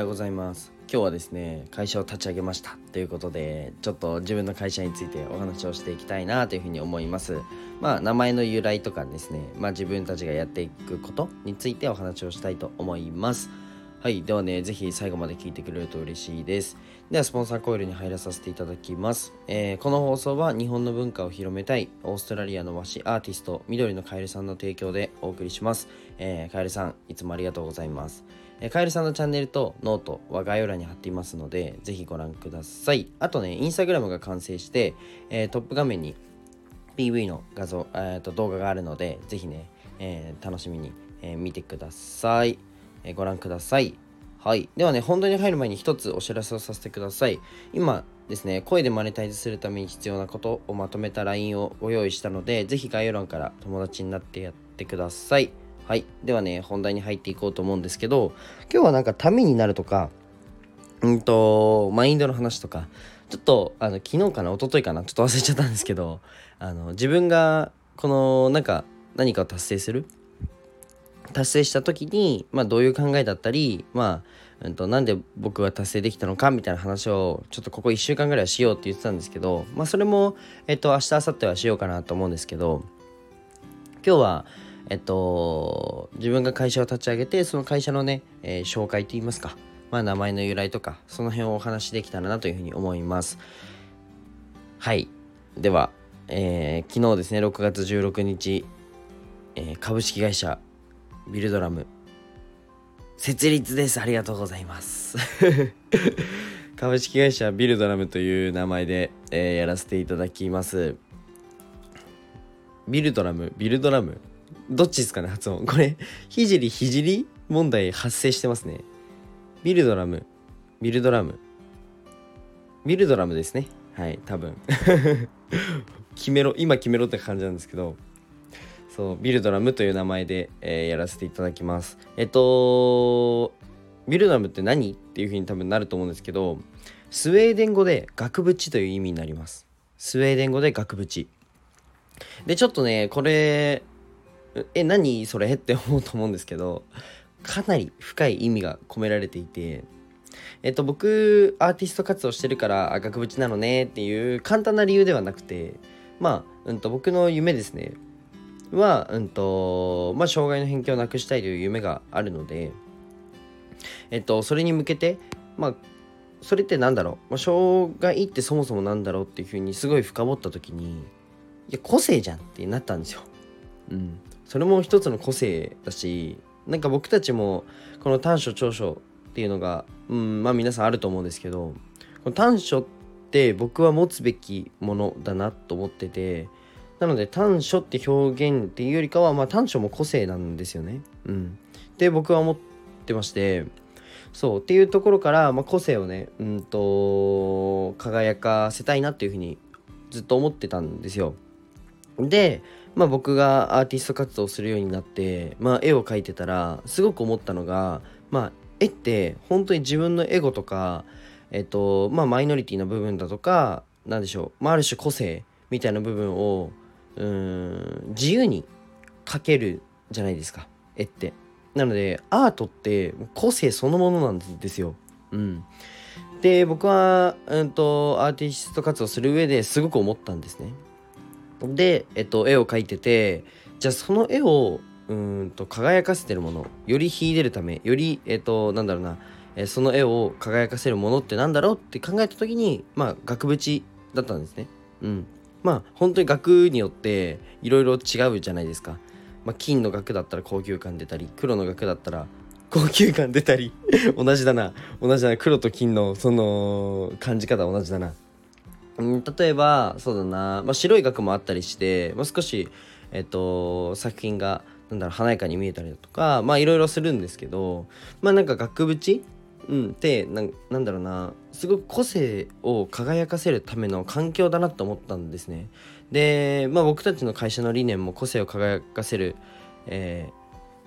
ようございます。今日はですね会社を立ち上げましたということでちょっと自分の会社についてお話をしていきたいなというふうに思います。まあ名前の由来とかですねまあ自分たちがやっていくことについてお話をしたいと思います。はいではね是非最後まで聞いてくれると嬉しいです。ではスポンサーコイルに入らさせていただきます、えー、この放送は日本の文化を広めたいオーストラリアの和紙アーティスト緑のカエルさんの提供でお送りします、えー、カエルさんいつもありがとうございます。えカエルさんのチャンネルとノートは概要欄に貼っていますので、ぜひご覧ください。あとね、インスタグラムが完成して、えー、トップ画面に PV の画像、えー、と動画があるので、ぜひね、えー、楽しみに、え見てください、えご覧ください。はい。ではね、本題に入る前に一つお知らせをさせてください。今ですね、声でマネタイズするために必要なことをまとめた LINE をご用意したので、ぜひ概要欄から友達になってやってください。はい。ではね、本題に入っていこうと思うんですけど、今日はなんかためになるとか、うんと、マインドの話とか、ちょっと、あの、昨日かな、一昨日かな、ちょっと忘れちゃったんですけど、あの、自分が、この、なんか、何かを達成する達成した時に、まあ、どういう考えだったり、まあ、うんと、なんで僕は達成できたのかみたいな話をちょっとここ1週間ぐらいはしようって言ってたんですけど、まあ、それも、えっと、明日明後日はしようかなと思うんですけど今日はえっと、自分が会社を立ち上げて、その会社のね、えー、紹介といいますか、まあ、名前の由来とか、その辺をお話しできたらなというふうに思います。はい。では、えー、昨日ですね、6月16日、えー、株式会社ビルドラム。設立です。ありがとうございます。株式会社ビルドラムという名前で、えー、やらせていただきます。ビルドラム、ビルドラム？どっちですかね発音。これひじりひじり？問題発生してますね。ビルドラム？ビルドラム？ビルドラムですね。はい多分。決めろ今決めろって感じなんですけど。そうビルドラムという名前で、えー、やらせていただきます。えっとビルドラムって何？っていう風に多分なると思うんですけどスウェーデン語で額縁という意味になります。スウェーデン語で額縁でちょっとねこれえ何それ？って思うと思うんですけどかなり深い意味が込められていてえっと僕アーティスト活動してるから額縁なのねっていう簡単な理由ではなくてまあ、うんと、僕の夢ですね。は、うんとまあ、障害の偏見をなくしたいという夢があるのでえっとそれに向けてまあそれって何だろう、まあ、障害ってそもそもなんだろうっていうふうにすごい深掘った時にいや個性じゃんってなったんですよ。うん、それも一つの個性だしなんか僕たちもこの短所長所っていうのが、うん、まあ皆さんあると思うんですけどこの短所って僕は持つべきものだなと思っててなので短所って表現っていうよりかは、まあ、短所も個性なんですよね。うん、で僕は思ってましてそうっていうところから、まあ、個性をねうんと輝かせたいなっていうふうにずっと思ってたんですよ。でまあ、僕がアーティスト活動するようになって、まあ、絵を描いてたらすごく思ったのが、まあ、絵って本当に自分のエゴとか、えっとまあ、マイノリティな部分だとか何でしょう、まあ、ある種個性みたいな部分をうん自由に描けるじゃないですか絵って。なのでアートって個性そのものなんですよ。うん、で僕は、うんとアーティスト活動する上ですごく思ったんですね。で、えっと、絵を描いててじゃあその絵をうんと輝かせてるものより秀でるためよりえっとなんだろうな、えその絵を輝かせるものってなんだろうって考えた時にまあ額縁だったんですねうんまあ本当に額によっていろいろ違うじゃないですか、まあ、金の額だったら高級感出たり黒の額だったら高級感出たり 同じだな。同じだな。黒と金のその感じ方同じだな。ん、例えばそうだな、まあ、白い額もあったりして、まあ、少し、えっと、作品がなんだろう華やかに見えたりだとかまあいろいろするんですけどまあなんか額縁うん、ってなんだろうなすごく個性を輝かせるための環境だなと思ったんですね。で、まあ、僕たちの会社の理念も個性を輝かせる、え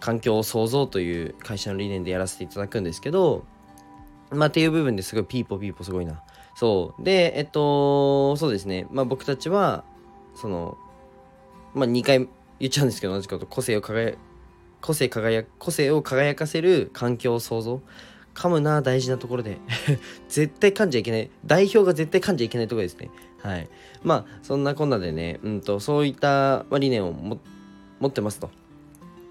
ー、環境を創造という会社の理念でやらせていただくんですけど、まあ、っていう部分ですごいピーポーピーポーすごいな。そう。で、えっと、そうですね。まあ僕たちは、その、まあ2回言っちゃうんですけど、同じこと、個性を輝個性輝個性を輝かせる環境創造噛むな大事なところで。絶対噛んじゃいけない。代表が絶対噛んじゃいけないところですね。はい。まあそんなこんなでね、うんと、そういった理念を持ってますと。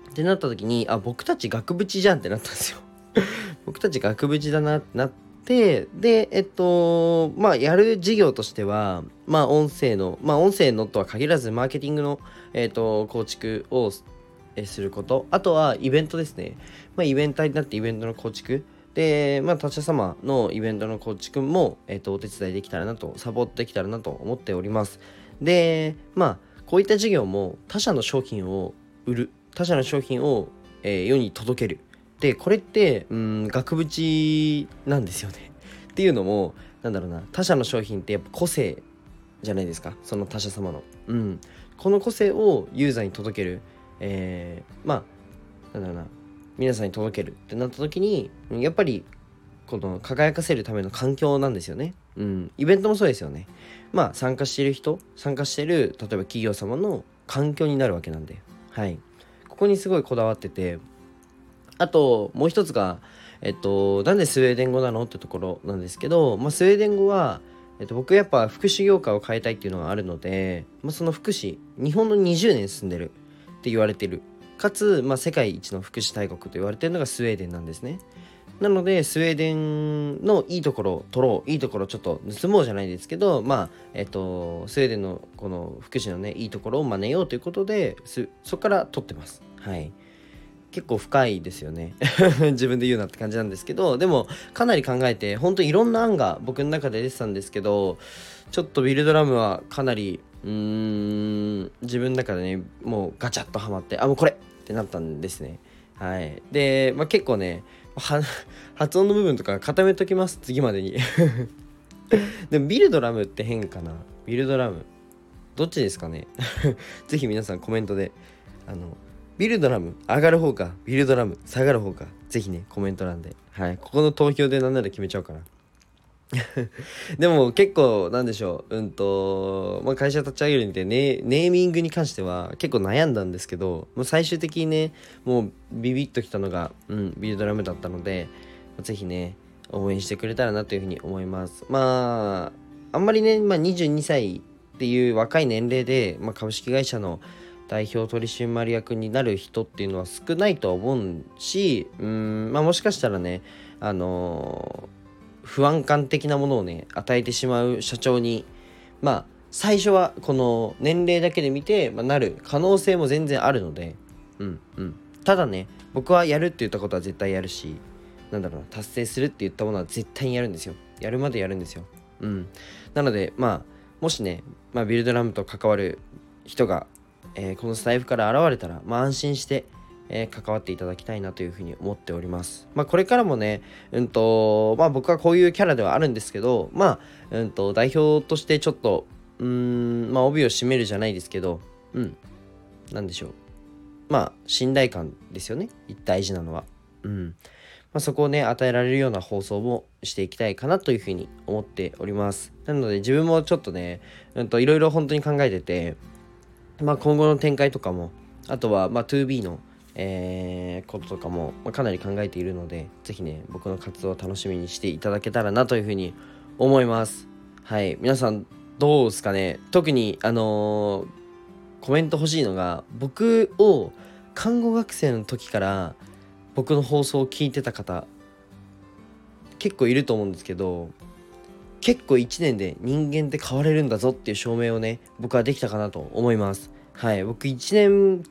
ってなった時にあ僕たち額縁じゃんってなったんですよ。僕たち額縁だなってなってでえっとまあやる事業としてはまあ音声のまあ音声のとは限らずマーケティングのえっと構築をすること。あとはイベントですね。まあイベンターになってイベントの構築で、まあ、他社様のイベントの構築も、えっ、と、お手伝いできたらなと、サポートできたらなと思っております。で、まあ、こういった事業も他社の商品を売る、他社の商品を、えー、世に届ける。で、これって、うん、額縁なんですよね。っていうのも、なんだろうな、他社の商品ってやっぱ個性じゃないですか、その他社様の。うん。この個性をユーザーに届ける。えー、まあ、なんだろうな、皆さんに届けるってなった時にやっぱりこの輝かせるための環境なんですよね。うん、イベントもそうですよね。まあ参加してる人参加してる例えば企業様の環境になるわけなんで、はい、ここにすごいこだわっててあともう一つがえっとなんでスウェーデン語なのってところなんですけど、まあ、スウェーデン語はえっと、僕やっぱ福祉業界を変えたいっていうのがあるので、まあ、その福祉日本の20年住んでるって言われてるかつ、まあ、世界一の福祉大国と言われてるのがスウェーデンなんですね。なのでスウェーデンのいいところを取ろういいところをちょっと盗もうじゃないですけどまあえっとスウェーデンのこの福祉のねいいところを真似ようということでそこから取ってます。はい。結構深いですよね。自分で言うなって感じなんですけどでもかなり考えて本当いろんな案が僕の中で出てたんですけどちょっとビルドラムはかなりうーん自分の中でねもうガチャッとはまってあもうこれってなったんですね。はい。で、まあ、結構ね 発音の部分とか固めときます。次までに。でもビルドラムって変かな？ビルドラム。どっちですかね？ぜひ皆さんコメントであのビルドラム上がる方かビルドラム下がる方かぜひねコメント欄で。はい。ここの投票で何なら決めちゃおうかな。でも結構なんでしょううんと、まあ、会社立ち上げるにてネネーミングに関しては結構悩んだんですけどもう最終的にねもうビビッときたのが、うん、ビルドラムだったので是非ね応援してくれたらなというふうに思います。まああんまりね、まあ、22歳っていう若い年齢で、まあ、株式会社の代表取締役になる人っていうのは少ないとは思うしうん、まあ、もしかしたらねあのー不安感的なものをね与えてしまう社長にまあ最初はこの年齢だけで見て、まあ、なる可能性も全然あるのでうんうん。ただね僕はやるって言ったことは絶対やるしなんだろうな達成するって言ったものは絶対にやるんですよ。やるまでやるんですよ。うん。なのでまあもしね、まあ、ビルドラムと関わる人が、えー、このスタイフから現れたら、まあ、安心してえー、関わっていただきたいなというふうに思っております。まあ、これからもね、うんと、まあ僕はこういうキャラではあるんですけど、まあ、うんと、代表としてちょっと、うん、まあ帯を締めるじゃないですけど、うん、なんでしょう。まあ、信頼感ですよね。大事なのは。うん。まあ、そこをね、与えられるような放送もしていきたいかなというふうに思っております。なので自分もちょっとね、うんと、いろいろ本当に考えてて、まあ今後の展開とかも、あとは、まあ 2B のえー、こととかも、ま、かなり考えているので、ぜひね、僕の活動を楽しみにしていただけたらなというふうに思います。はい。皆さん、どうですかね？特に、あのー、コメント欲しいのが、僕を看護学生の時から僕の放送を聞いてた方、結構いると思うんですけど、結構1年で人間って変われるんだぞっていう証明をね、僕はできたかなと思います。はい。僕1年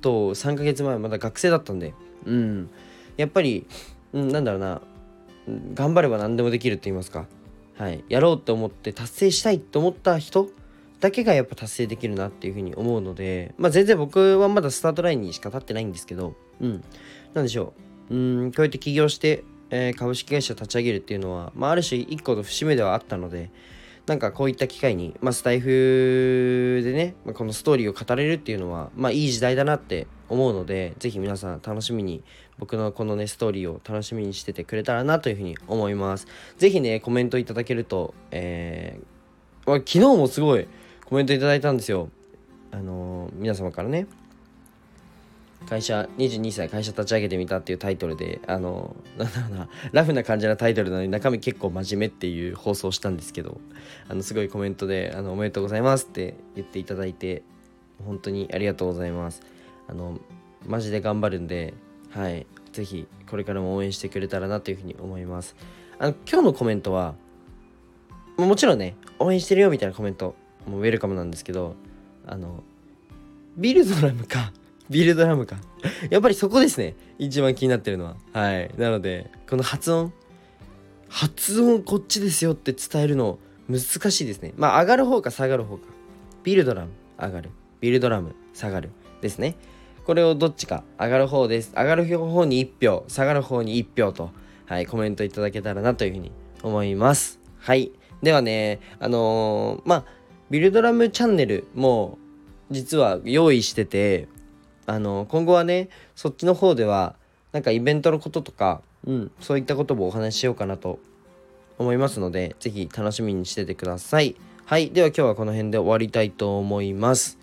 と3ヶ月前まだ学生だったんで、うん。やっぱり、うん、なんだろうな、頑張れば何でもできるって言いますか。はい。やろうって思って達成したいと思った人だけがやっぱ達成できるなっていうふうに思うので、まあ全然僕はまだスタートラインにしか立ってないんですけど、うん。なんでしょう。うん、こうやって起業して、えー、株式会社立ち上げるっていうのは、まあある種一個の節目ではあったので、なんかこういった機会に、まあ、スタイフでね、まあ、このストーリーを語れるっていうのは、まあ、いい時代だなって思うので、ぜひ皆さん楽しみに、僕のこのね、ストーリーを楽しみにしててくれたらなというふうに思います。ぜひね、コメントいただけると、えー、昨日もすごいコメントいただいたんですよ。あのー、皆様からね。会社22歳会社立ち上げてみたっていうタイトルであの なんだろうなラフな感じなタイトルなのに中身結構真面目っていう放送したんですけどあのすごいコメントであの「おめでとうございます」って言っていただいて本当にありがとうございます。あのマジで頑張るんではい是非これからも応援してくれたらなというふうに思います。あの今日のコメントはもちろんね応援してるよみたいなコメントもウェルカムなんですけどあのビルドラムかビルドラムか。やっぱりそこですね。一番気になってるのは。はい。なのでこの発音。発音こっちですよって伝えるの難しいですね。まあ上がる方か下がる方か。ビルドラム。上がる。ビルドラム下がるですね。これをどっちか。上がる方です。上がる方に1票。下がる方に1票と。はい。コメントいただけたらなというふうに思います。はい。ではねあのー、まあビルドラムチャンネルも実は用意しててあの今後はねそっちの方ではなんかイベントのこととか、うん、そういったこともお話ししようかなと思いますので是非楽しみにしててください。はい。では今日はこの辺で終わりたいと思います。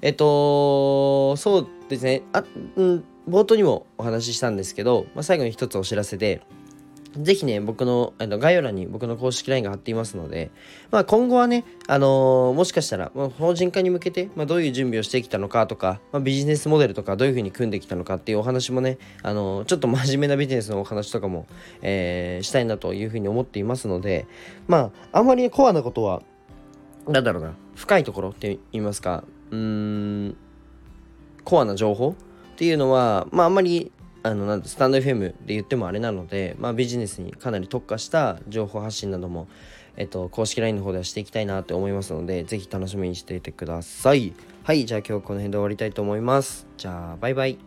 えっとそうですね。あ、うん、冒頭にもお話ししたんですけど、まあ、最後に一つお知らせでぜひね、僕のあの概要欄に僕の公式 LINE が貼っていますので、まあ、今後はね、あのー、もしかしたら、まあ、法人化に向けて、まあ、どういう準備をしてきたのかとか、まあ、ビジネスモデルとかどういうふうに組んできたのかっていうお話もね、あのー、ちょっと真面目なビジネスのお話とかも、えー、したいなというふうに思っていますので、まあ、あんまりコアなことは、なんだろうな、深いところって言いますか、うーん、コアな情報っていうのは、まあ、あんまりあのなんスタンド FM で言ってもあれなので、まあ、ビジネスにかなり特化した情報発信なども、えっと、公式 LINE の方ではしていきたいなって思いますので、ぜひ楽しみにしていてください。はい、じゃあ今日この辺で終わりたいと思います。じゃあ、バイバイ。